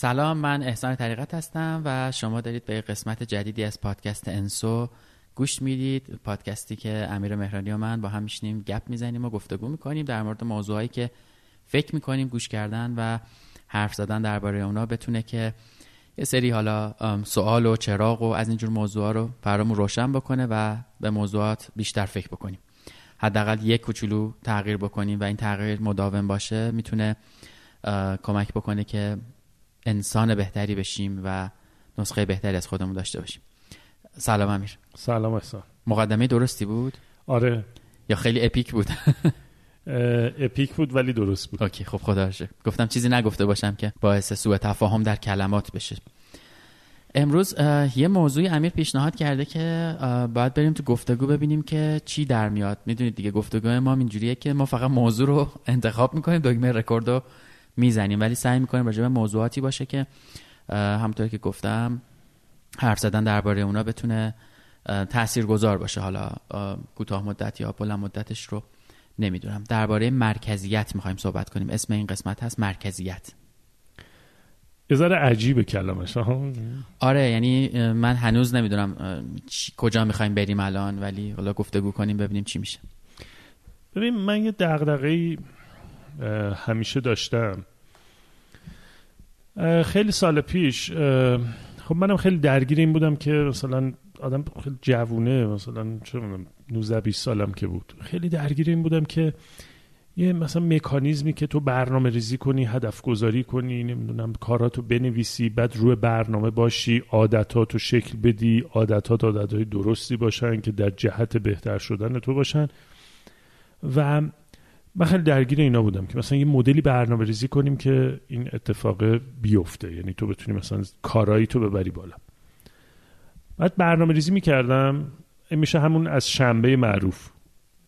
سلام من احسان طریقت هستم و شما دارید به قسمت جدیدی از پادکست انسو گوش می‌دید. پادکستی که امیر مهرانی و من با هم میشنیم گپ می‌زنیم و گفتگو می‌کنیم در مورد موضوعایی که فکر می‌کنیم گوش کردن و حرف زدن درباره اونا بتونه که یه سری حالا سوال و چراغ و از اینجور موضوع رو برامون روشن بکنه و به موضوعات بیشتر فکر بکنیم. حداقل یک کوچولو تغییر بکنیم و این تغییر مداوم باشه می‌تونه کمک بکنه که انسان بهتری بشیم و نسخه بهتری از خودمون داشته باشیم. سلام امیر. سلام احسان. مقدمه درستی بود؟ آره. یا خیلی epic بود؟ epic بود ولی درست بود. okay خب خدا گفتم چیزی نگفته باشم که باعث سوء تفاهم در کلمات بشه. امروز یه موضوعی امیر پیشنهاد کرده که باید بریم تو گفتگو ببینیم که چی در میاد. می‌دونید دیگه گفتگو ما اینجوریه که ما فقط موضوع رو انتخاب می‌کنیم دکمه رکورد رو می‌زنیم. ولی سعی می‌کنیم راجع به موضوعاتی باشه که همونطور که گفتم حرف زدن درباره اونا بتونه تأثیر گذار باشه. حالا کوتاه مدت یا بلند مدتش رو نمی‌دونم. درباره مرکزیت می‌خوایم صحبت کنیم. اسم این قسمت هست مرکزیت. یه ذره عجیبه کلمش آره یعنی من هنوز نمی‌دونم کجا می‌خوایم بریم الان ولی حالا گفتگو کنیم ببینیم چی میشه. ببین من یه دغدغه‌ای همیشه داشتم. خیلی سال پیش خب منم خیلی درگیر این بودم که مثلا آدم خیلی جوونه مثلا چه 19 20 سالم که بود. خیلی درگیر این بودم که یه مثلا مکانیزمی که تو برنامه ریزی کنی هدف گذاری کنی نمی‌دونم کاراتو بنویسی بعد روی برنامه باشی عادتاتو شکل بدی عادتات عادتهای درستی باشن که در جهت بهتر شدن تو باشن. و من خیلی درگیر اینا بودم که مثلا یه مدلی برنامه ریزی کنیم که این اتفاق بیفته. یعنی تو بتونی مثلا کارایی تو ببری بالا. بعد برنامه ریزی می‌کردم میشه همون از شنبه معروف.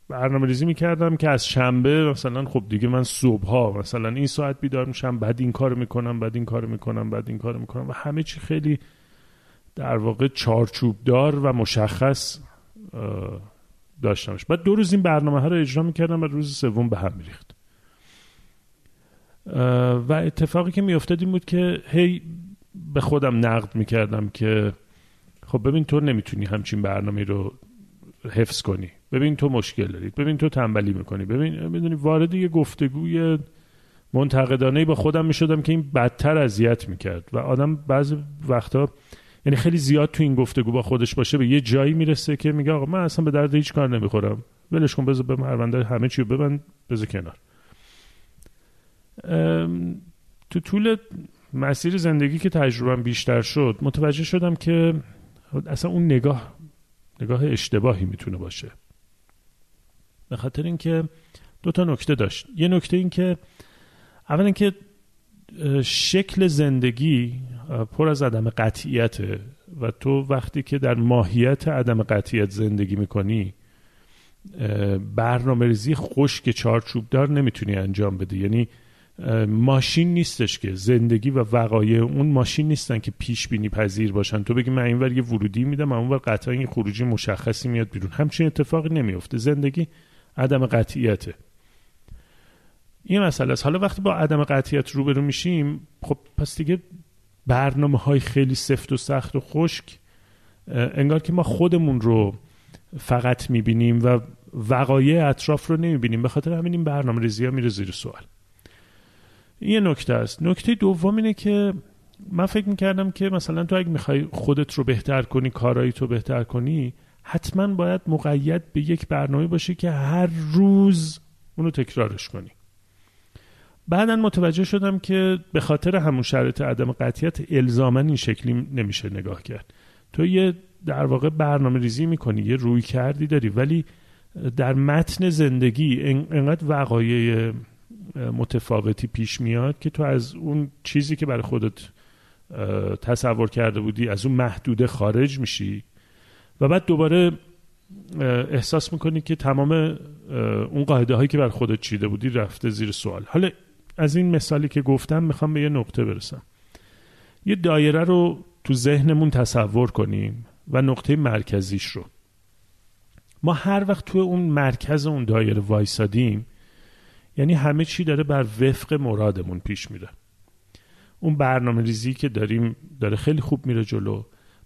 برنامه ریزی می‌کردم که از شنبه مثلا خب دیگه من صبح ها مثلا این ساعت بیدار میشم بعد این کار می‌کنم بعد این کار می‌کنم بعد این کار می‌کنم و همه چی خیلی در واقع چارچوب دار و مشخص داشتمش. بعد دو روز این برنامه ها رو اجرا می‌کردم و روز سوم به هم میریخت. و اتفاقی که میافتاد این بود که هی به خودم نقد می‌کردم که خب ببین تو نمی‌تونی همچین برنامه رو حفظ کنی. ببین تو مشکل داری. ببین تو تنبلی می‌کنی. ببین می‌دونی وارد یه گفتگوی منتقدانه با خودم می‌شدم که این بدتر اذیت می‌کرد. و آدم بعضی وقتا یعنی خیلی زیاد تو این گفتگو با خودش باشه به یه جایی می‌رسه که میگه آقا من اصلا به درد هیچ کار نمی‌خورم. ولش کن بذار به مرونده همه چی رو ببند بذار کنار. تو طول مسیر زندگی که تجربه بیشتر شد متوجه شدم که اصلا اون نگاه نگاه اشتباهی می‌تونه باشه. به خاطر اینکه دو تا نکته داشت. یه نکته این که اولا که شکل زندگی پر از عدم قطعیته و تو وقتی که در ماهیت عدم قطعیت زندگی می‌کنی برنامه ریزی خشک چارچوب دار نمی‌تونی انجام بده یعنی ماشین نیستش که زندگی و وقایع اون ماشین نیستن که پیش بینی پذیر باشن. تو بگی من اینور یه ورودی میدم اونور قطعا یه خروجی مشخصی میاد بیرون. همچین اتفاقی نمیفته زندگی عدم قطعیته. این مسئله است. حالا وقتی با عدم قطعیت روبرو میشیم خب پس دیگه برنامه های خیلی سفت و سخت و خشک انگار که ما خودمون رو فقط می‌بینیم و وقایع اطراف رو نمی‌بینیم. به خاطر همین این برنامه ریزی ها میره زیر سوال. یه نکته است. نکته دوم اینه که من فکر می‌کردم که مثلا تو اگه می‌خوای خودت رو بهتر کنی کارایی تو بهتر کنی حتما باید مقید به یک برنامه باشه که هر روز اونو تکرارش کنی. بعدا متوجه شدم که به خاطر همون شرط عدم قطعیت الزامن این شکلی نمیشه نگاه کرد. تو یه در واقع برنامه ریزی می‌کنی یه روی کردی داری ولی در متن زندگی انقدر وقایع متفاوتی پیش میاد که تو از اون چیزی که برای خودت تصور کرده بودی از اون محدوده خارج میشی و بعد دوباره احساس می‌کنی که تمام اون قاعده هایی که بر خودت چیده بودی رفته زیر سوال. حالا از این مثالی که گفتم می‌خوام به یه نقطه برسم. یه دایره رو تو ذهنمون تصور کنیم و نقطه مرکزیش رو. ما هر وقت تو اون مرکز اون دایره وایسادیم یعنی همه چی داره بر وفق مرادمون پیش میره. اون برنامه ریزی که داریم داره خیلی خوب میره جلو.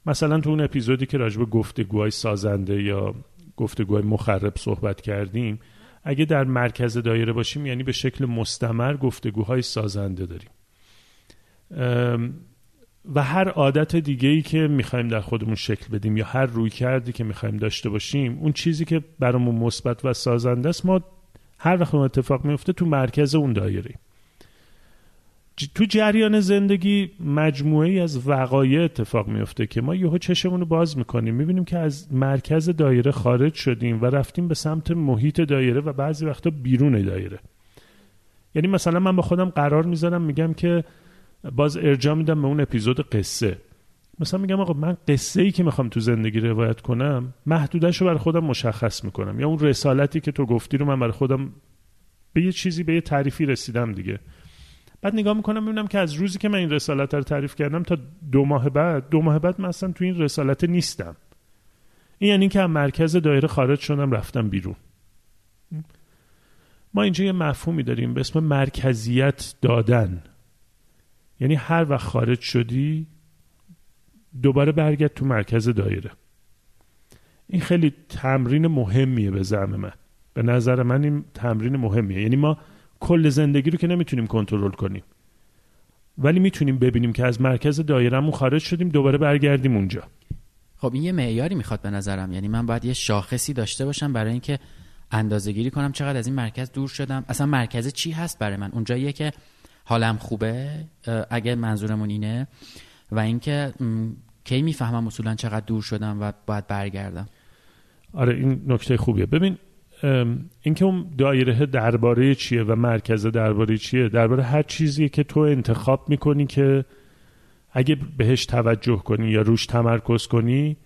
مثلا تو اون اپیزودی که راجب گفتگوهای سازنده یا گفتگوهای مخرب صحبت کردیم اگه در مرکز دایره باشیم یعنی به شکل مستمر گفتگوهای سازنده داریم. و هر عادت دیگه ای که می‌خوایم در خودمون شکل بدیم یا هر روی کردی که می‌خوایم داشته باشیم اون چیزی که برامون مثبت و سازنده است ما هر وقت اون اتفاق میفته تو مرکز اون دایره تو جریان زندگی مجموعه ای از وقایع اتفاق میفته که ما یهو چشمون رو باز می‌کنیم می‌بینیم که از مرکز دایره خارج شدیم و رفتیم به سمت محیط دایره و بعضی وقتا بیرون دایره. یعنی مثلا من با خودم قرار می‌ذارم میگم که باز ارجاع میدم به اون اپیزود قصه. مثلا میگم آقا من قصه ای که می‌خوام تو زندگی روایت کنم محدودش رو برای خودم مشخص می‌کنم. یا اون رسالتی که تو گفتی رو من برای خودم به یه چیزی به یه تعریفی رسیدم دیگه. بعد نگاه می‌کنم می‌بینم که از روزی که من این رسالت رو تعریف کردم تا دو ماه بعد دو ماه بعد من اصلا تو این رسالت نیستم. این یعنی که مرکز دایره خارج شدم رفتم بیرون. ما اینجا یه مفهومی داریم به اسم مرکزیت دادن. یعنی هر وقت خارج شدی دوباره برگرد تو مرکز دایره. این خیلی تمرین مهمیه به زعم من. به نظر من این تمرین مهمیه. یعنی ما کل زندگی رو که نمی‌تونیم کنترل کنیم. ولی می‌تونیم ببینیم که از مرکز دایرهمون خارج شدیم دوباره برگردیم اونجا. خب این یه معیاری می‌خواد به نظرم. یعنی من باید یه شاخصی داشته باشم برای اینکه اندازه گیری کنم چقدر از این مرکز دور شدم. اصلا مرکز چی هست برای من؟ اونجاییه که حالم خوبه اگه منظورمون اینه و اینکه کی می‌فهمم اصولا چقدر دور شدم و باید برگردم. آره این نکته خوبیه. ببین اینکه اون دایره درباره چیه و مرکز درباره چیه درباره هر چیزی که تو انتخاب می‌کنی که اگه بهش توجه کنی یا روش تمرکز کنی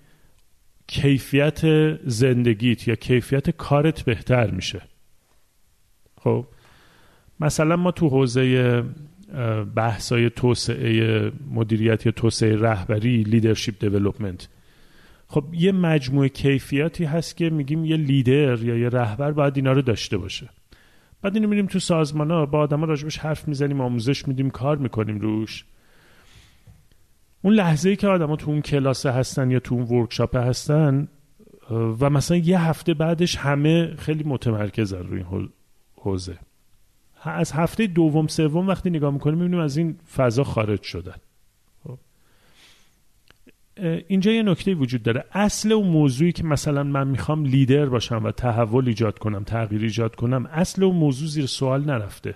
کیفیت زندگیت یا کیفیت کارت بهتر میشه. خب مثلا ما تو حوزه بحثای توسعه مدیریت یا توسعه رهبری leadership development خب یه مجموعه کیفیاتی هست که میگیم یه لیدر یا یه رهبر باید اینا رو داشته باشه. بعد اینو میریم تو سازمان ها با آدم راجبش حرف می‌زنیم آموزش میدیم کار می‌کنیم روش. اون لحظه ای که آدما تو اون کلاسه هستن یا تو اون workshop هستن و مثلا یه هفته بعدش همه خیلی متمرکزن روی این حوزه. از هفته دوم سوم وقتی نگاه می‌کنیم می‌بینیم از این فضا خارج شدن. اینجا یه نکته وجود داره. اصل اون موضوعی که مثلا من می‌خوام لیدر باشم و تحول ایجاد کنم تغییر ایجاد کنم اصل اون موضوع زیر سوال نرفته.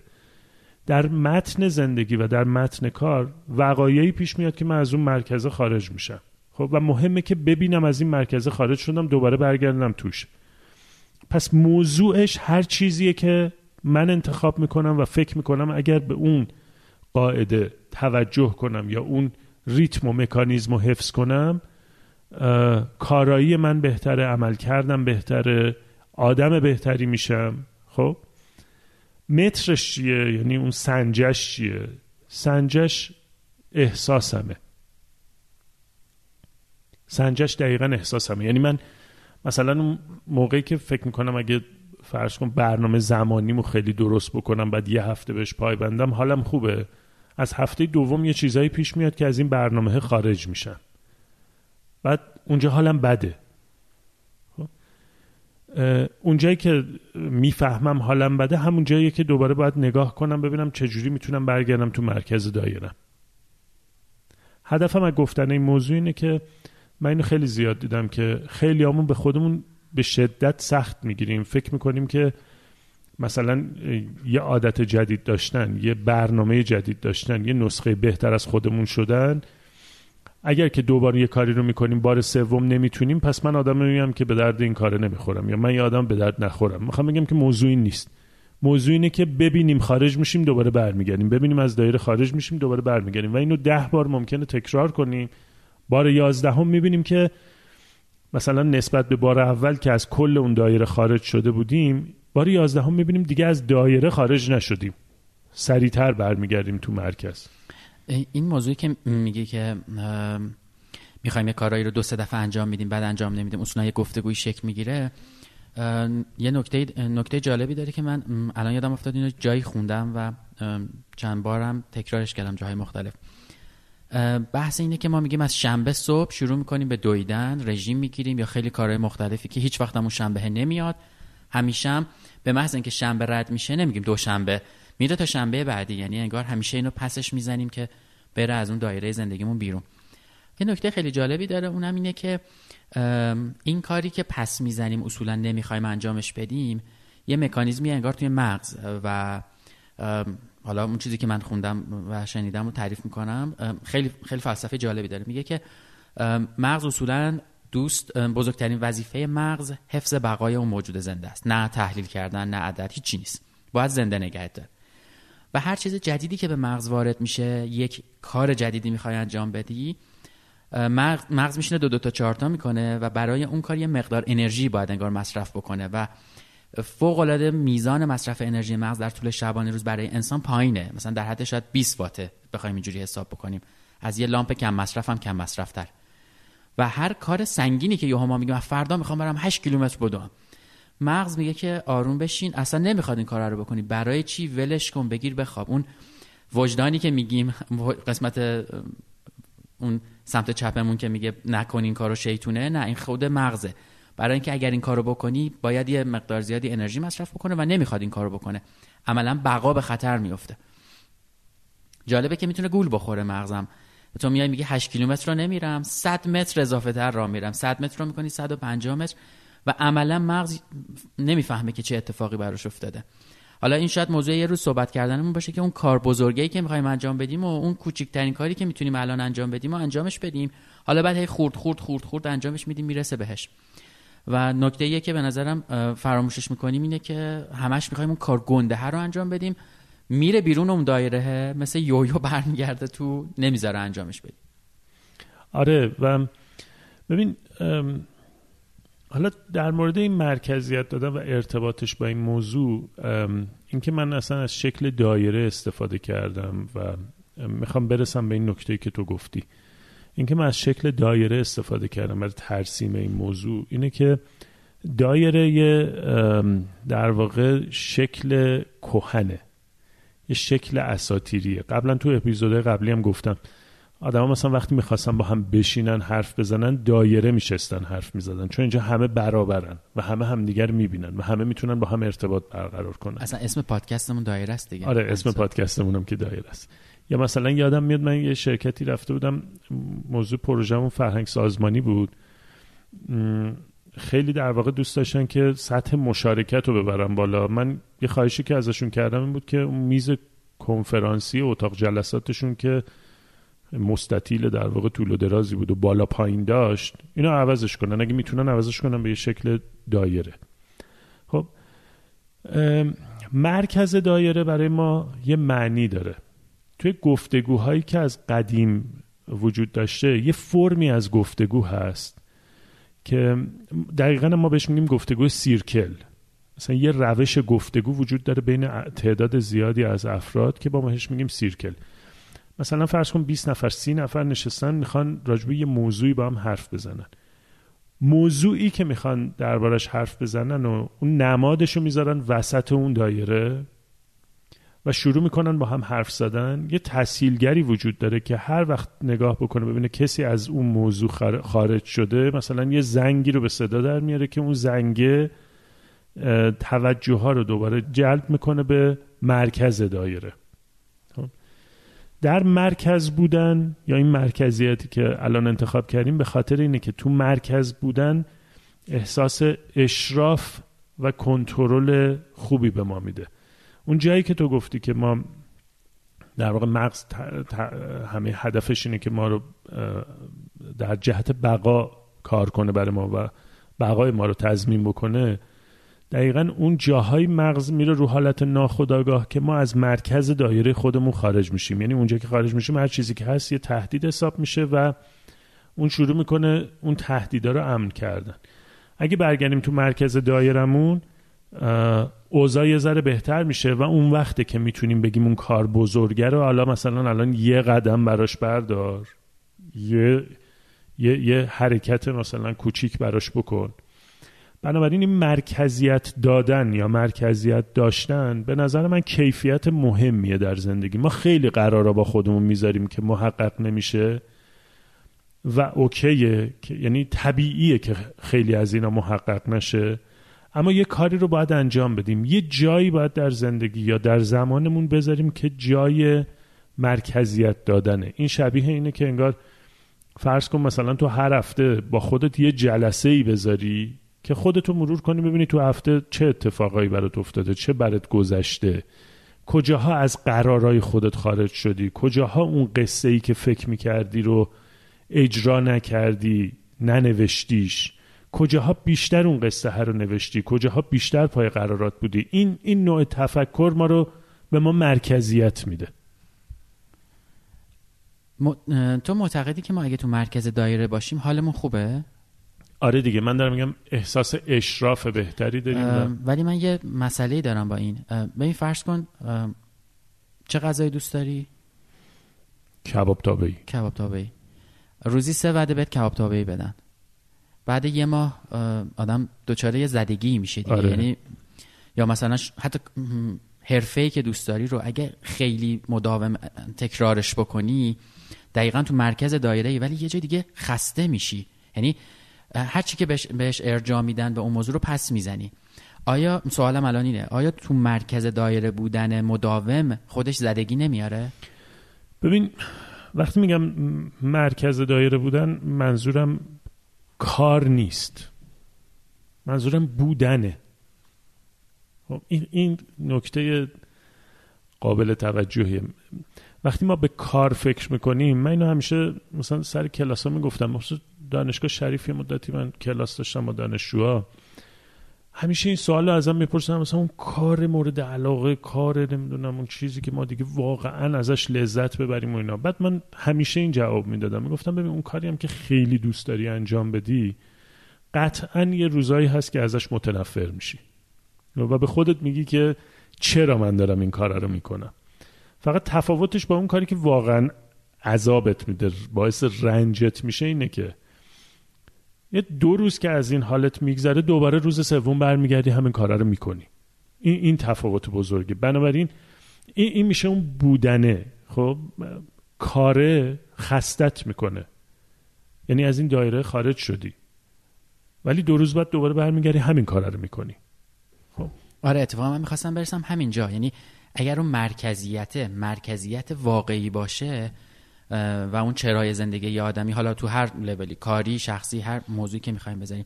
در متن زندگی و در متن کار وقایعی پیش میاد که من از اون مرکزه خارج میشم. خب و مهمه که ببینم از این مرکزه خارج شدم دوباره برگردم توش. پس موضوعش هر چیزیه که من انتخاب می‌کنم و فکر می‌کنم اگر به اون قاعده توجه کنم یا اون ریتم و مکانیزم رو حفظ کنم کارایی من بهتره عمل کردم بهتره آدم بهتری میشم. خب؟ مترش چیه؟ یعنی اون سنجش چیه؟ سنجش احساسمه. سنجش دقیقا احساسمه. یعنی من مثلا اون موقعی که فکر می‌کنم اگه فرض کن برنامه زمانیمو خیلی درست بکنم بعد یه هفته بهش پای بندم حالم خوبه. از هفته دوم یه چیزایی پیش میاد که از این برنامه خارج میشن. بعد اونجا حالم بده. خب؟ اونجایی که می‌فهمم حالم بده همون جایی که دوباره باید نگاه کنم ببینم چجوری می‌تونم برگردم تو مرکز دایرم. هدفم از گفتن این موضوع اینه که من اینو خیلی زیاد دیدم که خیلی همون به خودمون به شدت سخت می‌گیریم. فکر می‌کنیم که مثلا یه عادت جدید داشتن یه برنامه جدید داشتن یه نسخه بهتر از خودمون شدن. اگر که دوباره یه کاری رو می‌کنیم بار سوم نمی‌تونیم پس من آدم میگم که به درد این کاره نمی‌خورم یا من یه آدم به درد نخورم. می‌خوام بگم که موضوع این نیست. موضوع اینه که ببینیم خارج میشیم دوباره برمیگردیم. ببینیم از دایره خارج میشیم دوباره برمیگردیم. و اینو ده بار ممکنه تکرار کنیم. بار یازدهم می‌بینیم که مثلا نسبت به بار اول که از کل اون دایره خارج شده بودیم بار یازدهم می‌بینیم دیگه از دایره خارج نشدیم. سریعتر برمیگردیم تو مرکز. این موضوعی که میگه که می‌خوایم یه کارایی رو دو سه دفعه انجام میدیم بعد انجام نمیدیم اصولا یه گفتگوی شکل می‌گیره. یه نکته نکته جالبی داره که من الان یادم افتاد اینو جایی خوندم و چند بارم تکرارش کردم جاهای مختلف. بحث اینه که ما میگیم از شنبه صبح شروع می‌کنیم به دویدن رژیم می‌گیریم یا خیلی کارهای مختلفی که هیچ وقت شنبه نمیاد. همیشه به محض اینکه شنبه رد میشه نمیگیم دوشنبه میره تا شنبه بعدی. یعنی انگار همیشه اینو پسش می‌زنیم که بره از اون دایره زندگیمون بیرون. یه نکته خیلی جالبی داره اونم اینه که این کاری که پس می‌زنیم اصولا نمی‌خوایم انجامش بدیم یه مکانیزمی انگار توی مغز و حالا اون چیزی که من خوندم و شنیدم و تعریف می‌کنم خیلی خیلی فلسفه جالبی داره. میگه که مغز اصولا دوست بزرگترین وظیفه مغز حفظ بقای اون موجود زنده است. نه تحلیل کردن نه عدد هیچی نیست. باید زنده نگه داره و هر چیز جدیدی که به مغز وارد میشه یک کار جدیدی می‌خوای انجام بدی مغز, مغز میشینه دو دو تا چهار تا می‌کنه و برای اون کار یه مقدار انرژی باید انگار مصرف بکنه و فوق العاده میزان مصرف انرژی مغز در طول شبانه روز برای انسان پایینه. مثلا در حد شاید 20 واته بخوایم اینجوری حساب بکنیم. از یه لامپ کم مصرف هم کم مصرف تر و هر کار سنگینی که یوها ما میگیم فردا می‌خوام برم 8 کیلومتر بدوم مغز میگه که آروم بشین اصلا نمی‌خواد این کار رو بکنی. برای چی؟ ولش کن بگیر بخواب. اون وجدانی که میگیم قسمت اون سمت چپمون که میگه نکن این کارو شیطونه نه این خود مغزه. برای اینکه اگر این کارو بکنی باید یه مقدار زیادی انرژی مصرف بکنه و نمی‌خواد این کارو بکنه. عملا بقا به خطر میفته. جالبه که می‌تونه گول بخوره مغزم. تو میای میگه 8 کیلومتر رو نمیرم 100 متر اضافه تر را میرم. 100 متر رو می‌کنی 150 متر. و عملا مغز نمی‌فهمه که چه اتفاقی براش افتاده. حالا این شاید موضوع یه روز صحبت کردنمون باشه که اون کار بزرگی که می‌خوایم انجام بدیم و اون کوچکترین کاری که می‌تونیم الان انجام بدیم و انجامش بدیم. حالا بعد هی خورد خورد خورد خورد انجامش میدیم می‌رسه بهش. و نکته یه که به نظرم فراموشش می‌کنیم اینه که همش می‌خوایم اون کار گنده رو انجام بدیم. میره بیرون اون دایره مثل یویو برمیگرده تو نمی‌ذاره انجامش بدیم آره و ببین حالا در مورد این مرکزیت دادن و ارتباطش با این موضوع اینکه من اصلا از شکل دایره استفاده کردم و می‌خوام برسم به این نکته که تو گفتی. اینکه من از شکل دایره استفاده کردم برای ترسیم این موضوع اینه که دایره در واقع شکل کهنه. یه شکل اساتیریه. قبلا تو اپیزود قبلی هم گفتم آدما مثلا وقتی می‌خواستن با هم بشینن حرف بزنن دایره میشستن حرف می‌زدن. چون اینجا همه برابرن و همه همدیگر می‌بینن و همه می‌تونن با هم ارتباط برقرار کنن. اصلا اسم پادکستمون دایره است دیگه. آره اسم پادکستمون هم که دایره است. یا مثلا یادم میاد من یه شرکتی رفته بودم موضوع پروژهمون فرهنگ سازمانی بود. خیلی در واقع دوست داشتن که سطح مشارکت رو ببرن بالا. من یه خواهشی که ازشون کردم این بود که میز کنفرانسی اتاق جلساتشون که مستطیل در واقع طول و درازی بود و بالا پایین داشت اینو عوضش کنن. اگه می‌تونن عوضش کنن به یه شکل دایره. خب مرکز دایره برای ما یه معنی داره. توی گفتگوهایی که از قدیم وجود داشته یه فرمی از گفتگو هست. که دقیقا ما بهش میگیم گفتگو سیرکل. مثلا یه روش گفتگو وجود داره بین تعداد زیادی از افراد که با ما بهش میگیم سیرکل. مثلا فرض کن 20 نفر 30 نفر نشستن می‌خوان راجبه یه موضوعی با هم حرف بزنن. موضوعی که می‌خوان دربارش حرف بزنن و اون نمادش رو می‌ذارن وسط اون دایره و شروع می‌کنن با هم حرف زدن. یه تسهیلگری وجود داره که هر وقت نگاه بکنه ببینه کسی از اون موضوع خارج شده مثلا یه زنگی رو به صدا در میاره که اون زنگه توجه ها رو دوباره جلب می‌کنه به مرکز دایره. در مرکز بودن یا این مرکزیتی که الان انتخاب کردیم به خاطر اینه که تو مرکز بودن احساس اشراف و کنترل خوبی به ما میده. اون جایی که تو گفتی که ما در واقع مغز همه هدفش اینه که ما رو در جهت بقا کار کنه برای ما و بقای ما رو تضمین بکنه دقیقا اون جاهای مغز میره رو حالت ناخودآگاه که ما از مرکز دایره خودمون خارج میشیم. یعنی اونجا که خارج میشیم هر چیزی که هست یه تهدید حساب میشه و اون شروع می‌کنه اون تهدیدا رو امن کردن. اگه برگردیم تو مرکز دایرمون اوضاع یه ذره بهتر میشه و اون وقته که می‌تونیم بگیم اون کار بزرگه رو حالا مثلا الان یه قدم براش بردار. یه یه, یه حرکت مثلا کوچیک براش بکن. بنابراین این مرکزیت دادن یا مرکزیت داشتن به نظر من کیفیت مهمیه در زندگی. ما خیلی قرارا با خودمون می‌ذاریم که محقق نمیشه و اوکیه که یعنی طبیعیه که خیلی از اینا محقق نشه. اما یه کاری رو باید انجام بدیم. یه جایی باید در زندگی یا در زمانمون بذاریم که جای مرکزیت دادنه. این شبیه اینه که انگار فرض کن مثلا تو هر هفته با خودت یه جلسه ای بذاری که خودتو مرور کنی ببینی تو هفته چه اتفاقایی برات افتاده چه برات گذشته. کجاها از قرارای خودت خارج شدی؟ کجاها اون قصه ای که فکر می‌کردی رو اجرا نکردی ننوشتیش؟ کجاها بیشتر اون قصه ها رو نوشتی؟ کجاها بیشتر پای قرارات بودی؟ این این نوع تفکر ما رو به ما مرکزیت میده. تو معتقدی که ما اگه تو مرکز دایره باشیم حالمون خوبه؟ آره دیگه من دارم میگم احساس اشراف بهتری داریم ولی من یه مسئله دارم با این. این فرض کن چه غذایی دوست داری؟ کباب تابعی کباب تابعی روزی سه وعده بهت کباب تابعی بدن. بعد یه ماه آدم دچار یه زدگی میشه دیگه. آره. یعنی یا مثلا حتی حرفه‌ای که دوست داری رو اگه خیلی مداوم تکرارش بکنی دقیقا تو مرکز دایره ای ولی یه جای دیگه خسته میشی. یعنی هر چی که بهش, بهش ارجاع میدن به اون موضوع رو پس می‌زنی. آیا سوالم الان اینه. آیا تو مرکز دایره بودن مداوم خودش زدگی نمیاره؟ ببین وقتی میگم مرکز دایره بودن منظورم کار نیست. منظورم بودنه. خب، این, این نکته قابل توجهیه. وقتی ما به کار فکر می‌کنیم من اینو همیشه مثلا سر کلاس ها می‌گفتم دانشگاه شریفی مدتی من کلاس داشتم با دانشجوها. همیشه این سوال رو ازم می‌پرسن مثلا اون کار مورد علاقه کار نمی‌دونم اون چیزی که ما دیگه واقعا ازش لذت ببریم و اینا. بعد من همیشه این جواب می‌دادم. می‌گفتم ببین اون کاری هم که خیلی دوست داری انجام بدی قطعا یه روزایی هست که ازش متنفر میشی. و به خودت میگی که چرا من دارم این کار رو می‌کنم؟ فقط تفاوتش با اون کاری که واقعا عذابت میده باعث رنجت میشه اینه که یه دو روز که از این حالت میگذره دوباره روز سوم برمیگردی همین کارا رو می‌کنی. این این تفاوت بزرگه. بنابراین این, این میشه اون بودنه. خب کاره خستت می‌کنه. یعنی از این دایره خارج شدی. ولی دو روز بعد دوباره برمیگردی همین کارا رو می‌کنی. خب. آره اتفاقا من می‌خواستم برسم همینجا. یعنی اگر اون مرکزیت مرکزیت واقعی باشه و اون چرای زندگی یه آدمی. حالا تو هر لولی کاری شخصی هر موضوعی که می‌خوایم بذاریم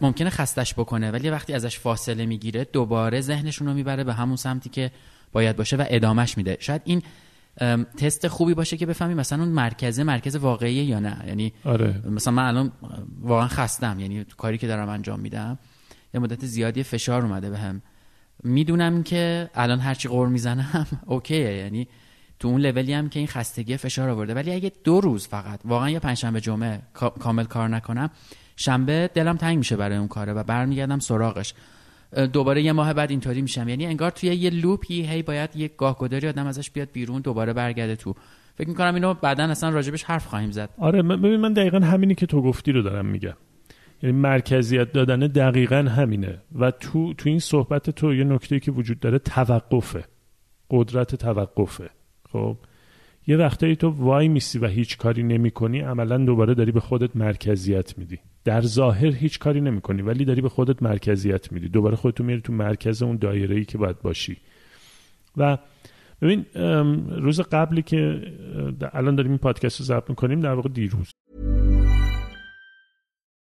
ممکنه خستش بکنه ولی وقتی ازش فاصله می‌گیره دوباره ذهنشون رو می‌بره به همون سمتی که باید باشه و ادامش میده. شاید این تست خوبی باشه که بفهمی مثلا اون مرکزه مرکز واقعیه یا نه. یعنی آره. مثلا من الان واقعا خستم یعنی تو کاری که دارم انجام میدم یه مدت زیادی فشار اومده بهم. می‌دونم که الان هرچی قور می‌زنم اوکیه. یعنی تو اون لولی هم که این خستگی فشار آورده. ولی اگه دو روز فقط واقعا یه پنجشنبه جمعه کامل کار نکنم شنبه دلم تنگ میشه برای اون کاره و برمیگردم سراغش. دوباره یه ماه بعد اینطوری میشم. یعنی انگار توی یه لوپی هی باید یه گاهگداری آدم ازش بیاد بیرون دوباره برگرده تو. فکر می‌کنم اینو بعدا اصلا راجبش حرف خواهیم زد. آره ببین من دقیقا همینی که تو گفتی رو دارم میگم. یعنی مرکزیت دادن دقیقا همینه. و تو تو این صحبت تو یه نکته که وجود داره توقفه. قدرت توقفه. خب. یه وقتایی تو وای میسی و هیچ کاری نمی کنی عملا دوباره داری به خودت مرکزیت میدی. در ظاهر هیچ کاری نمی کنی ولی داری به خودت مرکزیت میدی. دوباره خودتو میری تو مرکز اون دایره ای که باید باشی. و ببین روز قبلی که الان داریم این پادکست رو ضبط می‌کنیم در واقع دیروز.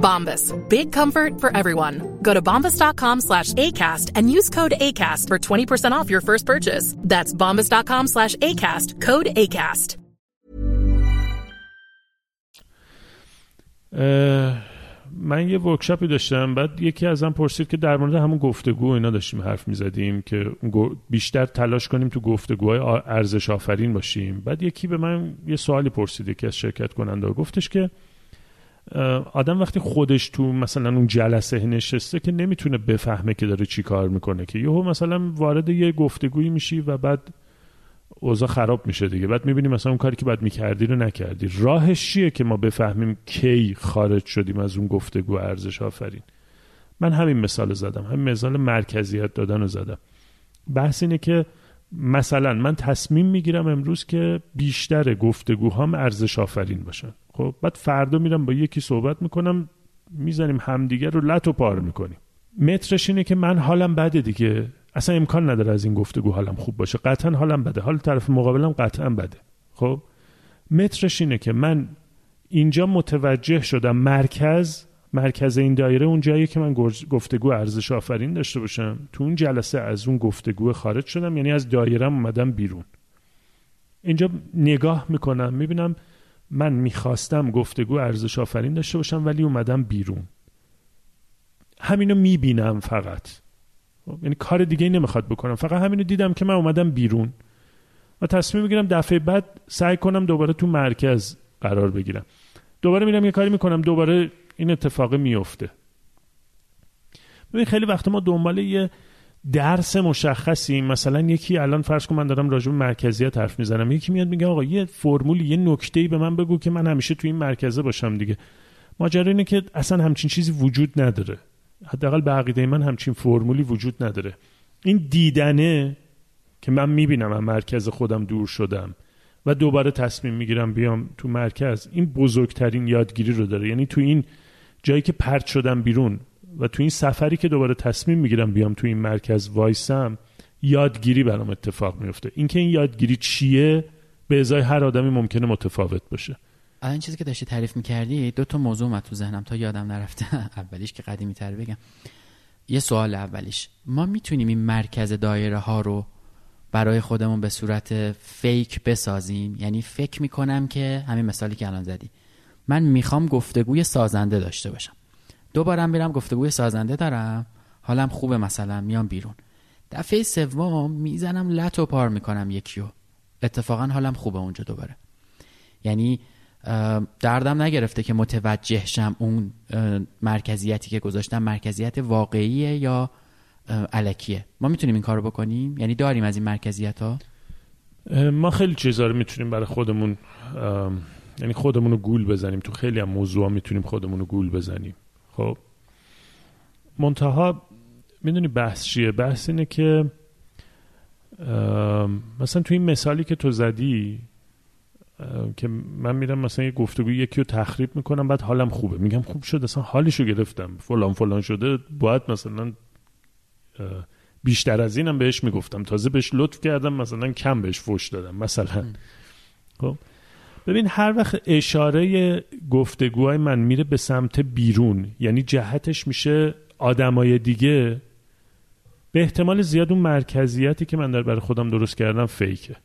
Bombas. Big comfort for everyone. Go to bombas.com slash ACAST and use code ACAST for 20% off your first purchase. That's bombas.com slash ACAST. Code ACAST. من یه ورکشاپی داشتم بعد یکی ازم پرسید که در مورد همون گفتگو اینا داشتیم حرف می‌زدیم که بیشتر تلاش کنیم تو گفتگوهای ارزش آفرین باشیم بعد یکی به من یه سوالی پرسید یکی از شرکت کننده گفتش که آدم وقتی خودش تو مثلا اون جلسه نشسته که نمی‌تونه بفهمه که داره چی کار می‌کنه که. یهو مثلا وارد یه گفتگویی میشی و بعد اوضاع خراب میشه دیگه. بعد می‌بینیم مثلا اون کاری که بعد می‌کردی رو نکردی. راهش چیه که ما بفهمیم کی خارج شدیم از اون گفتگو ارزش آفرین؟ من همین مثال زدم. همین مثال مرکزیت دادن رو زدم. بحث اینه که مثلا من تصمیم می‌گیرم امروز که بیشتر گفتگوهام ارزش آفرین باشن خب بعد فردا میرم با یکی صحبت می‌کنم می‌زنیم همدیگه رو لط و پار می‌کنیم. مترش اینه که من حالم بده دیگه. اصلا امکان نداره از این گفتگو حالم خوب باشه. قطعا حالم بده. حال طرف مقابلم قطعا بده. خب مترش اینه که من اینجا متوجه شدم مرکز مرکز این دایره اون جایی که من گفتگو ارزش آفرین داشته باشم. تو اون جلسه از اون گفتگو خارج شدم یعنی از دایرم اومدم بیرون. اینجا نگاه می‌کنم می‌بینم من می‌خواستم گفتگو ارزش آفرین داشته باشم ولی اومدم بیرون. همینو می‌بینم فقط. یعنی کار دیگه نمی‌خواد بکنم. فقط همینو دیدم که من اومدم بیرون. و تصمیم می‌گیرم دفعه بعد سعی کنم دوباره تو مرکز قرار بگیرم. دوباره میرم یه کاری می‌کنم دوباره این اتفاق میفته ببین خیلی وقت ما دنبال یه درس مشخصی مثلا یکی الان فرض کن من دارم راجع به مرکزیت حرف می‌زنم. یکی میاد میگه آقا یه فرمولی یه نکته‌ای به من بگو که من همیشه تو این مرکزه باشم دیگه. ماجرا اینه که اصلا همچین چیزی وجود نداره. حداقل به عقیده من همچین فرمولی وجود نداره. این دیدنه که من می‌بینم از مرکز خودم دور شدم و دوباره تصمیم می‌گیرم بیام تو مرکز این بزرگترین یادگیری رو داره. یعنی تو این جایی که پرت شدم بیرون و تو این سفری که دوباره تصمیم می‌گیرم بیام تو این مرکز وایسم یادگیری برام اتفاق میفته اینکه این یادگیری چیه به ازای هر آدمی ممکنه متفاوت باشه. الان چیزی که داشتی تعریف می‌کردی دو تا موضوع اومد تو ذهنم تا یادم نرفته. اولیش که قدیمی تر بگم. یه سوال اولیش. ما می‌تونیم این مرکز دایره ها رو برای خودمون به صورت فیک بسازیم؟ یعنی فکر می‌کنم که همین مثالی که الان زدی. من می‌خوام گفتگوی سازنده داشته باشم. دوبارم میرم گفتگوی سازنده دارم. حالم خوبه مثلا میام بیرون. دفعه سوم می‌زنم لط و پار می‌کنم یکیو. اتفاقا حالم خوبه اونجا دوباره. یعنی دردم نگرفته که متوجه شم اون مرکزیتی که گذاشتم مرکزیت واقعیه یا علکیه ما می‌تونیم این کارو بکنیم؟ یعنی داریم از این مرکزیت ها ما خیلی چیزا رو می‌تونیم برای خودمون یعنی خودمون رو گول بزنیم. تو خیلی هم موضوع می‌تونیم خودمون رو گول بزنیم. خب؟ منتها می‌دونی بحث چیه؟ بحث اینه که مثلا تو این مثالی که تو زدی که من میرم مثلا یه گفتگو یکی رو تخریب می‌کنم بعد حالم خوبه. میگم خوب شد اصلا حالشو گرفتم. فلان فلان شده باید مثلا بیشتر از اینم بهش می‌گفتم. تازه بهش لطف کردم مثلا کم بهش فوش دادم مثلا. خب؟ ببین هر وقت اشاره گفتگوهای من میره به سمت بیرون یعنی جهتش میشه آدمای دیگه به احتمال زیاد اون مرکزیتی که من در برای خودم درست کردم فیکه.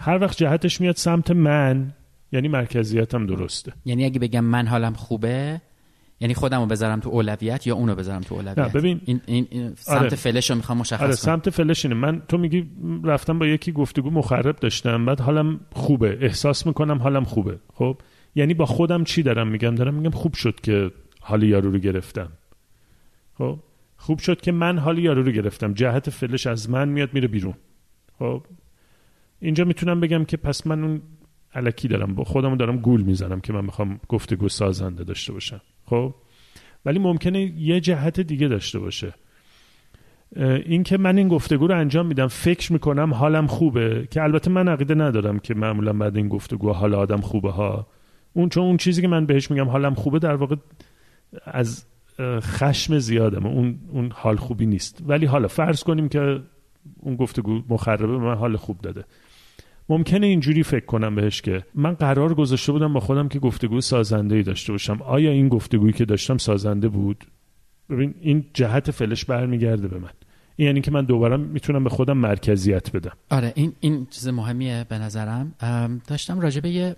هر وقت جهتش میاد سمت من یعنی مرکزیتم درسته. یعنی اگه بگم من حالم خوبه یعنی خودم رو بذارم تو اولویت یا اونو بذارم تو اولویت؟ نه، ببین. این, این, این سمت آره. فلش رو می‌خوام مشخص آره کنم. سمت فلش اینه. من تو میگی رفتم با یکی گفتگو مخرب داشتم بعد حالم خوبه. احساس می‌کنم حالم خوبه. خب؟ یعنی با خودم چی دارم میگم؟ دارم میگم خوب شد که حال یارو رو گرفتم. خب؟ خوب شد که من حال یارو رو گرفتم. جهت فلش از من میاد میره بیرون. خب؟ اینجا می‌تونم بگم که پس من اون علکی دارم. با خودم دارم گول می‌زنم که من می‌خوام گفتگو سازنده داشته باشم. خب؟ ولی ممکنه یه جهت دیگه داشته باشه. این که من این گفتگو رو انجام میدم فکر می‌کنم حالم خوبه که البته من عقیده ندارم که معمولا بعد این گفتگو حال آدم خوبه ها. اون چون اون چیزی که من بهش میگم حالم خوبه در واقع از خشم زیادم. اون اون حال خوبی نیست. ولی حالا فرض کنیم که اون گفتگو مخربه به من حال خوب داده. ممکنه اینجوری فکر کنم بهش که من قرار گذاشته بودم با خودم که گفتگو سازنده ای داشته باشم. آیا این گفتگویی که داشتم سازنده بود؟ ببین این جهت فلش برمیگرده به من. این یعنی که من دوباره می‌تونم به خودم مرکزیت بدم. آره این این چیز مهمیه به نظرم. داشتم راجع به یه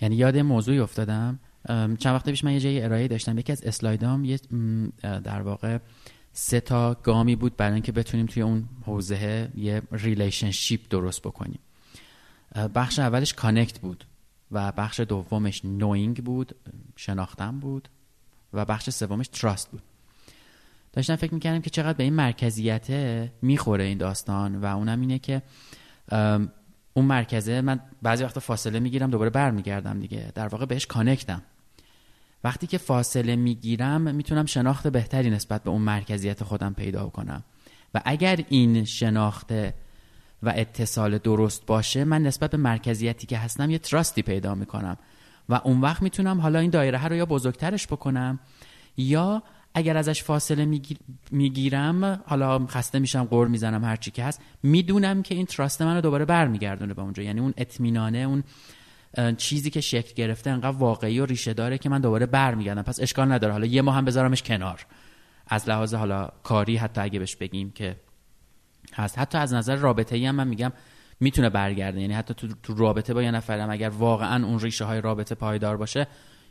یعنی یاد موضوعی افتادم. چند وقت پیش من یه جایی ارائه داشتم. یکی از اسلایدام یه در واقع سه تا گامی بود برای اینکه بتونیم توی اون حوزه یه relationship درست بکنیم. بخش اولش connect بود و بخش دومش knowing بود شناختن بود و بخش سومش trust بود. داشتم فکر می‌کردم که چقدر به این مرکزیت می‌خوره این داستان و اونم اینه که اون مرکزه من بعضی وقتا فاصله می‌گیرم دوباره برمیگردم دیگه. در واقع بهش connect م وقتی که فاصله می‌گیرم می‌تونم شناخت بهتری نسبت به اون مرکزیت خودم پیدا کنم. و اگر این شناخت و اتصال درست باشه من نسبت به مرکزیتی که هستم یه تراستی پیدا می‌کنم. و اون وقت می‌تونم حالا این دایره رو یا بزرگترش بکنم یا اگر ازش فاصله میگیر- می‌گیرم حالا خسته میشم قور می‌زنم هر چی که هست می‌دونم که این تراست منو دوباره برمیگردونه به اونجا. یعنی اون اطمینانه اون چیزی که شکل گرفته انقدر واقعی و ریشه داره که من دوباره برمیگردم. پس اشکال نداره. حالا یه ماه هم بذارمش کنار. از لحاظ حالا کاری حتی اگه بهش بگیم که هست. حتی از نظر رابطه ای هم من میگم می‌تونه برگرده. یعنی حتی تو, تو رابطه با یه نفرم اگر واقعا اون ریشه های رابطه پایدار باشه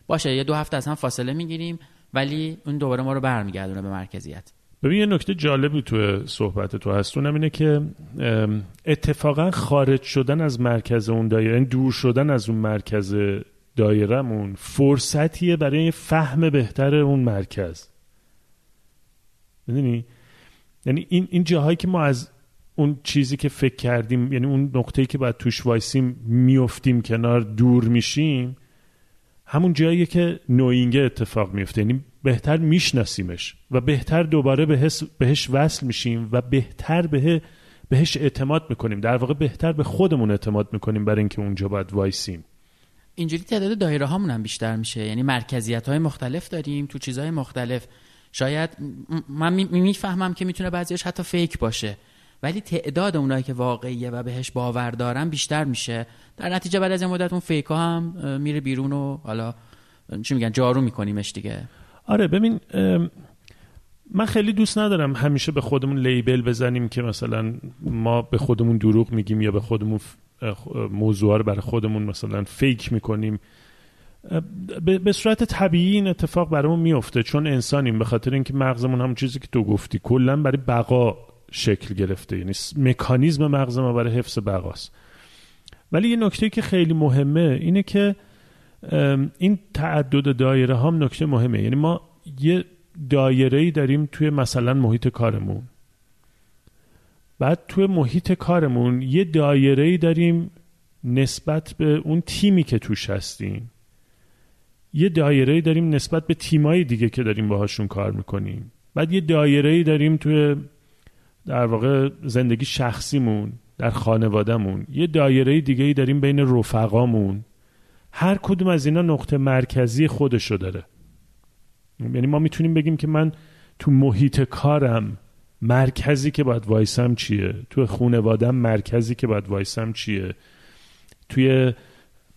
باشه. یه دو هفته از هم فاصله می‌گیریم ولی اون دوباره ما رو برمیگردونه به مرکزیت. ببین یه نکته جالبی تو صحبت تو هست. اونم اینه که اتفاقا خارج شدن از مرکز اون دایره یعنی دور شدن از اون مرکز دایرمون فرصتیه برای فهم بهتر اون مرکز. می‌دونی؟ یعنی این این جاهایی که ما از اون چیزی که فکر کردیم یعنی اون نقطه‌ای که باید توش وایسیم میفتیم کنار دور میشیم همون جاییه که نوینگه اتفاق میفته یعنی بهتر میشناسیمش و بهتر دوباره بهش, بهش وصل میشیم و بهتر به بهش اعتماد می‌کنیم. در واقع بهتر به خودمون اعتماد می‌کنیم برای اینکه اونجا باید وایسیم. اینجوری تعداد دایره هامون هم بیشتر میشه. یعنی مرکزیت های مختلف داریم تو چیزهای مختلف. شاید من می- می‌فهمم که می‌تونه بعضیش حتی fake باشه. ولی تعداد اونایی که واقعیه و بهش باور دارن بیشتر میشه. در نتیجه بعد از این مدت اون fake ها هم میره بیرون و حالا چی میگن جارو میکنیمش دیگه. آره ببین من خیلی دوست ندارم همیشه به خودمون لیبل بزنیم که مثلا ما به خودمون دروغ میگیم یا به خودمون موضوع رو برای خودمون مثلا فیک می‌کنیم. به صورت طبیعی این اتفاق برامون میفته چون انسانیم به خاطر اینکه مغزمون هم چیزی که تو گفتی کلا برای بقا شکل گرفته یعنی مکانیزم مغز ما برای حفظ بقاست. ولی یه نکته که خیلی مهمه اینه که این تعدد دایره هم نکته مهمه. یعنی ما یه دایره ای داریم توی مثلا محیط کارمون. بعد توی محیط کارمون یه دایره ای داریم نسبت به اون تیمی که توش هستیم. یه دایره ای داریم نسبت به تیمای دیگه که داریم باهاشون کار می‌کنیم. بعد یه دایره ای داریم توی در واقع زندگی شخصیمون در خانوادهمون. یه دایره دیگه ای داریم بین رفقامون. هر کدوم از اینا نقطه مرکزی خودشو داره. یعنی ما می‌تونیم بگیم که من تو محیط کارم مرکزی که باید وایسم چیه؟ تو خونوادم مرکزی که باید وایسم چیه؟ توی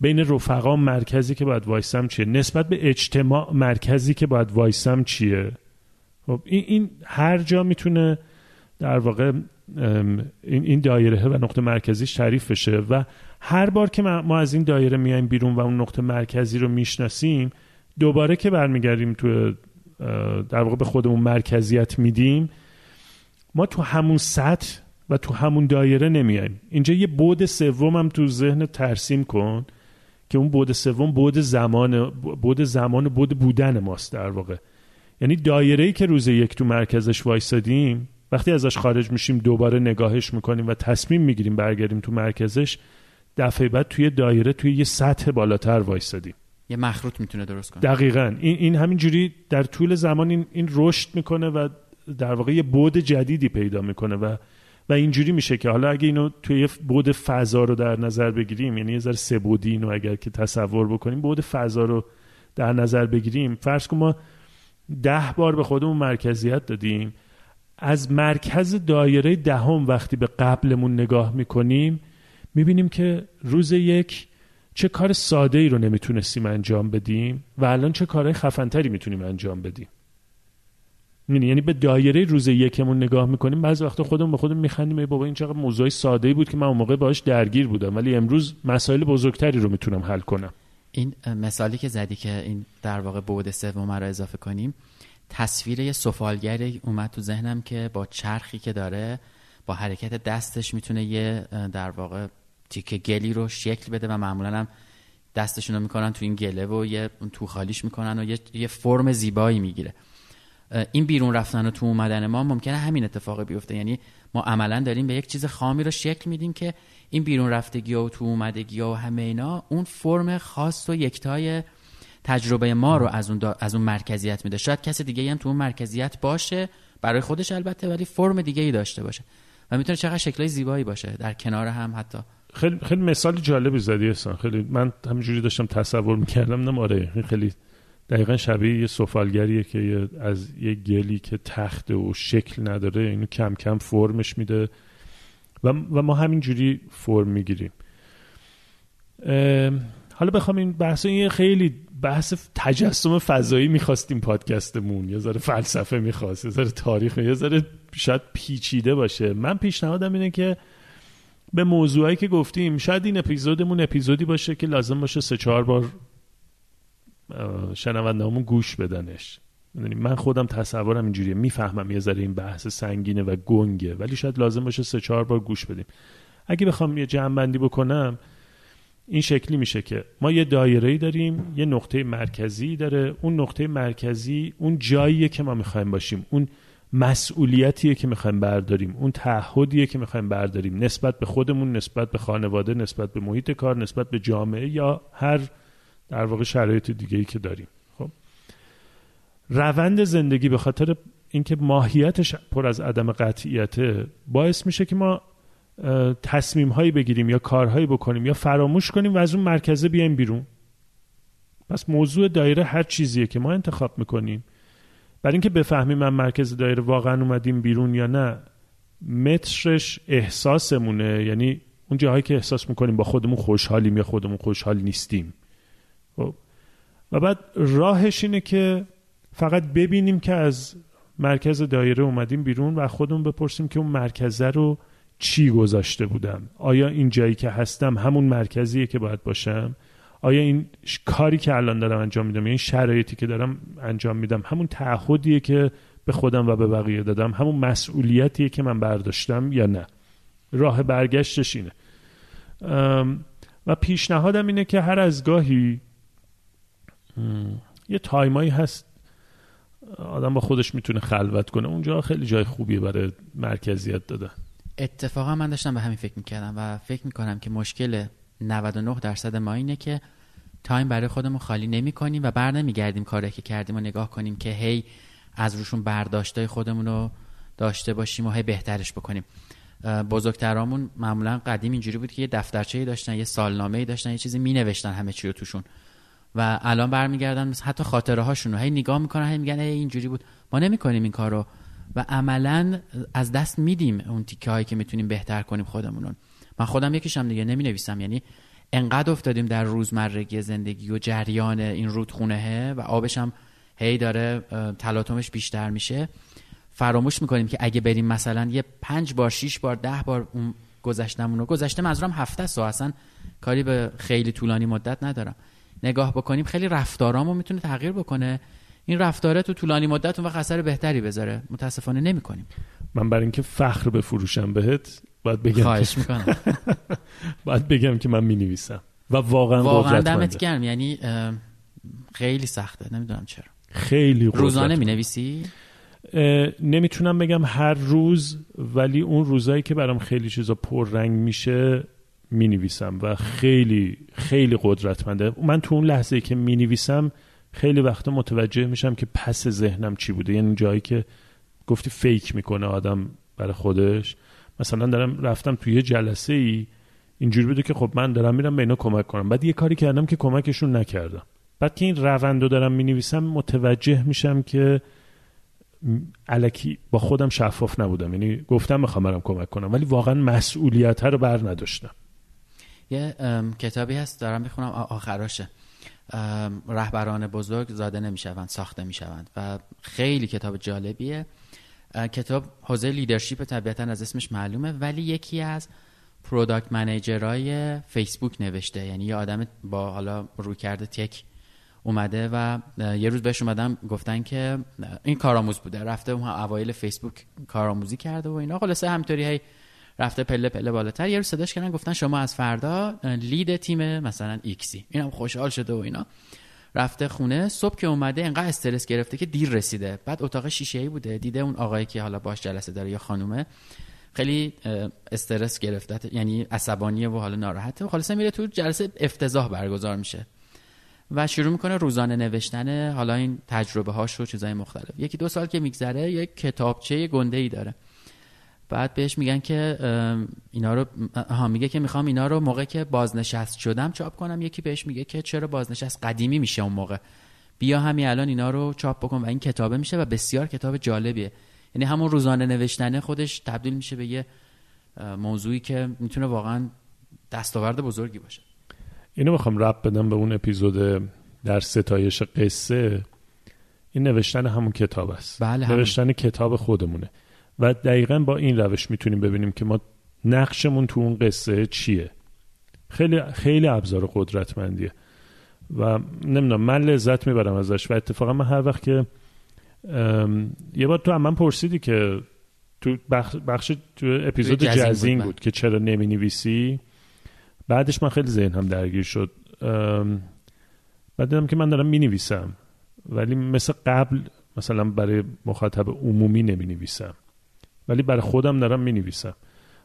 بین رفقام مرکزی که باید وایسم چیه؟ نسبت به اجتماع مرکزی که باید وایسم چیه؟ خب این, این هر جا می‌تونه در واقع این این دایره و نقطه مرکزیش تعریف بشه و هر بار که ما از این دایره میایم بیرون و اون نقطه مرکزی رو می‌شناسیم دوباره که برمیگردیم تو در واقع به خودمون مرکزیت میدیم ما تو همون سطح و تو همون دایره نمیایم. اینجا یه بود سوم هم تو ذهن ترسیم کن. که اون بود سوم بود زمان بود زمان بود بودن ماست در واقع. یعنی دایره ای که روز یک تو مرکزش وایسادیم وقتی ازش خارج میشیم دوباره نگاهش می‌کنیم و تصمیم می‌گیریم برگردیم تو مرکزش دفعه بعد توی دایره توی یه سطح بالاتر وایسادیم. یه مخروط می‌تونه درست کنه. دقیقا. این, این همینجوری در طول زمان این, این رشد می‌کنه و در واقع یه بود جدیدی پیدا می‌کنه و و اینجوری میشه که حالا اگه اینو توی یه بود فضا رو در نظر بگیریم یعنی یه ذره سبودی اینو اگر که تصور بکنیم بود فضا رو در نظر بگیریم. فرض کن ما ده بار به خودمون مرکزیت دادیم. از مرکز دایره دهم وقتی به قبلمون نگاه می‌کنیم می‌بینیم که روز یک چه کار ساده ای رو نمی‌تونستیم انجام بدیم و الان چه کارهای خفنتری می‌تونیم انجام بدیم. یعنی به دایره روز یکمون نگاه می‌کنیم بعضی وقتا خودمون به خودمون میخندیم ای بابا این چقدر موضوع ساده بود که من اون موقع باهاش درگیر بودم. ولی امروز مسائل بزرگتری رو می‌تونم حل کنم. این مثالی که زدی که این در واقع بعد سوم رو اضافه کنیم تصویر یه سفالگری اومد تو ذهنم که با چرخی که داره با حرکت دستش می‌تونه یه در واقع تیکه گلی رو شکل بده و معمولا هم دستشون رو می‌کنن تو این گله و یه تو خالیش می‌کنن و یه فرم زیبایی می‌گیره. این بیرون رفتن و تو اومدن ما ممکنه همین اتفاق بیفته. یعنی ما عملا داریم به یک چیز خامی رو شکل میدیم که این بیرون رفتگی و تو اومدگی و همه اینا اون فرم خاص و یکتای تجربه ما رو از اون, از اون مرکزیت میده. شاید کسی دیگه هم تو اون مرکزیت باشه برای خودش البته ولی فرم دیگه ای داشته باشه. و می‌تونه چقدر شکلای زیبایی باشه در کنار هم حتی. خیلی خیلی مثال جالبی زدی اصلا خیلی من همینجوری داشتم تصور می‌کردم. نه آره خیلی دقیقا شبیه یه سفالگریه که از یه گلی که تخت و شکل نداره اینو کم کم فرمش میده و, و ما همینجوری فرم می‌گیریم. حالا بخوام این بحث این خیلی بحث تجسم فضایی می‌خواستیم پادکستمون. یه ذره فلسفه می‌خواست یه ذره تاریخ یه ذره شاید پیچیده باشه. من پیشنهادم اینه که به موضوعی که گفتیم شاید این اپیزودمون اپیزودی باشه که لازم باشه سه چهار بار شنوندهامون گوش بدنش. من خودم تصورم اینجوریه. می‌فهمم یه ذره این بحث سنگینه و گنگه ولی شاید لازم باشه سه چهار بار گوش بدیم. اگه بخوام یه جمع بندی بکنم این شکلی میشه که ما یه دایره داریم یه نقطه مرکزی داره. اون نقطه مرکزی اون جاییه که ما می‌خوایم باشیم. اون مسئولیتیه که می‌خوایم برداریم. اون تعهدیه که می‌خوایم برداریم. نسبت به خودمون نسبت به خانواده نسبت به محیط کار نسبت به جامعه یا هر در واقع شرایط دیگه ای که داریم. خب؟ روند زندگی به خاطر اینکه ماهیتش پر از عدم قطعیته باعث میشه که ما تصمیم هایی بگیریم یا کارهایی بکنیم یا فراموش کنیم و از اون مرکزه بیایم بیرون. پس موضوع دایره هر چیزیه که ما انتخاب می‌کنیم. برای اینکه بفهمیم من مرکز دایره واقعا اومدیم بیرون یا نه مترش احساسمونه. یعنی اون جاهایی که احساس می‌کنیم با خودمون خوشحالیم یا خودمون خوشحال نیستیم. خب. و بعد راهش اینه که فقط ببینیم که از مرکز دایره اومدیم بیرون و خودمون بپرسیم که اون مرکزه رو چی گذاشته بودم. آیا این جایی که هستم همون مرکزیه که باید باشم؟ آیا این کاری که الان دارم انجام میدم این شرایطی که دارم انجام میدم همون تعهدیه که به خودم و به بقیه دادم همون مسئولیتیه که من برداشتم یا نه؟ راه برگشتش اینه. و پیشنهادم اینه که هر از گاهی یه تایمایی هست آدم با خودش می‌تونه خلوت کنه. اونجا خیلی جای خوبیه برای مرکزیت دادن. اتفاقا من داشتم به همین فکر می‌کردم و فکر می‌کنم که مشکل 99 درصد ما اینه که تایم برای خودمون خالی نمی کنیم و بر نمیگردیم کاری که کردیم و نگاه کنیم که هی از روشون برداشتای خودمون رو داشته باشیم و هی بهترش بکنیم. بزرگترامون معمولا قدیم اینجوری بود که یه دفترچه داشتن یه سالنامه داشتن یه چیزی می نوشتن همه چی رو توشون. و الان برمیگردن حتی خاطره هاشون رو هی نگاه می‌کنن هی میگن اینجوری بود. ما نمی‌کنیم این کارو. و عملا از دست میدیم اون تیکه هایی که می‌تونیم بهتر کنیم خودمون من خودم یکیشم دیگه نمی نویسم یعنی انقدر افتادیم در روزمرگی زندگی و جریان این رودخونه و آبش هم هی داره تلاطمش بیشتر میشه. فراموش می‌کنیم که اگه بریم مثلا یه پنج بار شیش بار ده بار اون گذشتمون رو گذشته منظورم هفته سو اصلا کاری به خیلی طولانی مدت ندارم. نگاه بکنیم خیلی رفتارامو می‌تونه تغییر بکنه. این رفتاره تو طولانی مدت اون وقت اثر بهتری بذاره. متاسفانه نمی‌کنیم. من برای اینکه فخر بفروشم بهت باید بگم خواهش می‌کنم. باید بگم که من می نویسم و واقعا واقعا دمت گرم. یعنی خیلی سخته. نمی‌دونم چرا. خیلی روزانه قدرتمند. می نویسی اه، نمی‌تونم بگم هر روز ولی اون روزایی که برام خیلی چیزا پررنگ میشه می نویسم و خیلی خیلی قدرتمنده. من تو اون لحظه که می نویسم خیلی وقتا متوجه میشم که پس ذهنم چی بوده. یعنی جایی که گفتی فیک می‌کنه آدم برای خودش. مثلا دارم رفتم توی یه جلسه ای اینجوری بوده که خب من دارم میرم به اینا کمک کنم. بعد یه کاری کردم که کمکشون نکردم. بعد که این روند رو دارم می نویسم متوجه میشم که علکی با خودم شفاف نبودم. یعنی گفتم می‌خوام برم کمک کنم ولی واقعا مسئولیت رو بر نداشتم. یه کتابی هست دارم می‌خونم آخراشه. رهبران بزرگ زاده نمی‌شوند ساخته می‌شوند و خیلی کتاب جالبیه. کتاب حوزه leadership طبیعتا از اسمش معلومه ولی یکی از product manager های فیسبوک نوشته. یعنی یه آدم با حالا رویکرد tech اومده و یه روز بهش اومدم گفتن که این کارآموز بوده. رفته اون اوایل فیسبوک کارآموزی کرده و اینا. خلاصه همینطوری هی رفته پله پله بالاتر. یه روز صداش کردن گفتن شما از فردا لید تیم مثلا ایکسی اینم خوشحال شده و اینا. رفته خونه صبح که اومده انقدر استرس گرفته که دیر رسیده. بعد اتاق شیشه ای بوده. دیده اون آقایی که حالا باش جلسه داره یا خانومه. خیلی استرس گرفته. یعنی عصبانیه و حالا ناراحته. و خلاصه میره تو جلسه افتضاح برگزار میشه. و شروع می‌کنه روزانه نوشتن حالا این تجربه هاش و چیزای مختلف. یکی دو سال که میگذره یک کتابچه گنده ای داره. بعد بهش میگن که اینا رو ها میگه که می‌خوام اینا رو موقع که بازنشست شدم چاپ کنم. یکی بهش میگه که چرا بازنشست قدیمی میشه اون موقع؟ بیا همین الان اینا رو چاپ بکن و این کتابه میشه و بسیار کتاب جالبیه. یعنی همون روزانه نوشتنه خودش تبدیل میشه به یه موضوعی که می‌تونه واقعا دستاورد بزرگی باشه. اینو می‌خوام رب بدم به اون اپیزود در ستایش قصه. این نوشتن همون کتاب است. بله، همون. نوشتن کتاب خودمونه. و دقیقا با این روش می‌تونیم ببینیم که ما نقشمون تو اون قصه چیه. خیلی خیلی ابزار قدرتمندیه. و نمی‌دونم من لذت می‌برم ازش و اتفاقا من هر وقت که یه بار تو هم من پرسیدی که تو بخش, بخش تو اپیزود توی جزین بود، جزین بله. بود که چرا نمی نویسی بعدش من خیلی ذهنم درگیر شد. بعد دیدم که من دارم می نویسم ولی مثل قبل مثلا برای مخاطب عمومی نمی نویسم ولی برای خودم دارم می نویسم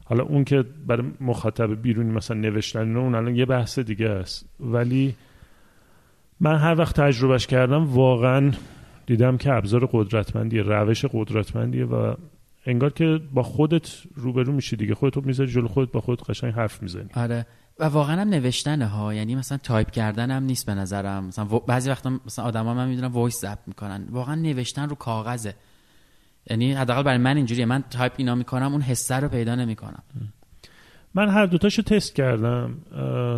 حالا اون که برای مخاطب بیرونی مثلا نوشتن اون الان یه بحث دیگه است. ولی من هر وقت تجربهش کردم واقعا دیدم که ابزار قدرتمندیه روش قدرتمندیه و انگار که با خودت روبرو میشی دیگه. خودت رو می‌ذاری جلو خودت با خودت قشنگ حرف می‌زنی. آره. و واقعا هم نوشتنه ها. یعنی مثلا تایپ کردن هم نیست به نظرم. مثلا بعضی وقتا مثلا آدما من می‌دونم voice ضبط می‌کنن. واقعا نوشتن رو کاغذه. یعنی حداقل برای من اینجوریه. من تایپ اینا می‌کنم اون حسه رو پیدا نمی‌کنم. من هر دوتاشو تست کردم.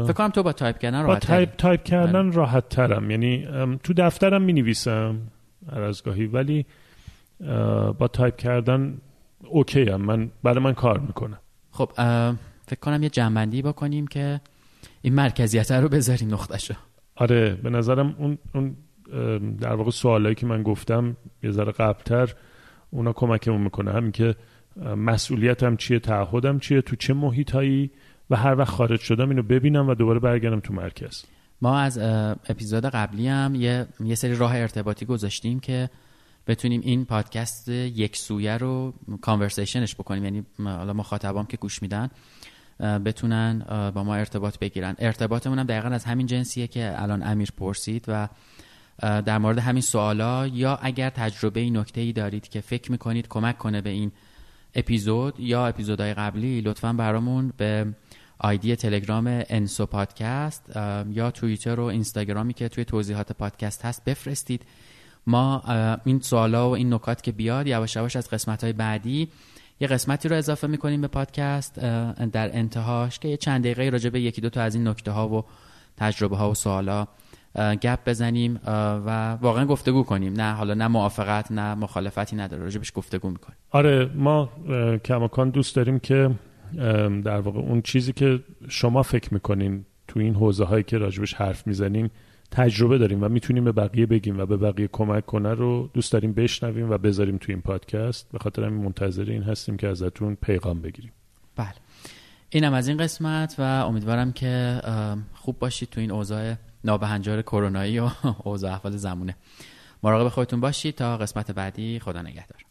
فکر کنم تو با تایپ کردن با راحت تایپ, تایپ کردن راحت ترم یعنی تو دفترم می نویسم هر از گاهی ولی با تایپ کردن اوکی هم من برای من کار می‌کنه. خب فکر کنم یه جنبندی بکنیم که این مرکزیت رو بذاریم نقطهشو. آره به نظرم اون, اون در واقع سوالایی که من گفتم یه ذره قبلتر اونا کمکمون می‌کنه. همین که مسئولیتم چیه تعهدم چیه تو چه محیطایی و هر وقت خارج شدم اینو ببینم و دوباره برگردم تو مرکز. ما از اپیزود قبلی هم یه, یه سری راه ارتباطی گذاشتیم که بتونیم این پادکست یک سویه رو کانورسیشنش بکنیم. یعنی حالا مخاطبام که گوش میدن بتونن با ما ارتباط بگیرن. ارتباطمون هم دقیقا از همین جنسیه که الان امیر پرسید و در مورد همین سوالا یا اگر تجربه نکته ای دارید که فکر می‌کنید کمک کنه به این اپیزود یا اپیزودهای قبلی لطفا برامون به آیدی تلگرام انسو پادکست یا توییتر و اینستاگرامی که توی توضیحات پادکست هست بفرستید. ما این سوالا و این نکات که بیاد یواش یواش از قسمت های بعدی یه قسمتی رو اضافه می‌کنیم به پادکست در انتهاش که یه چند دقیقه راجع به یکی دو تا از این نکته ها و تجربه ها و سوالا گپ بزنیم و واقعا گفتگو کنیم. نه حالا نه موافقت نه مخالفتی نداره. راجبش گفتگو می‌کنیم. آره ما کماکان دوست داریم که در واقع اون چیزی که شما فکر می‌کنین تو این حوزه هایی که راجبش حرف می‌زنین تجربه داریم و می‌تونیم به بقیه بگیم و به بقیه کمک کنه رو دوست داریم بشنویم و بذاریم تو این پادکست. به خاطر همین منتظر این هستیم که ازتون پیغام بگیریم. بله. اینم از این قسمت و امیدوارم که خوب باشید تو این اوضاع نابهنجار کرونایی و اوضاع احوال زمونه. مراقب خودتون باشید تا قسمت بعدی. خدا نگهدار.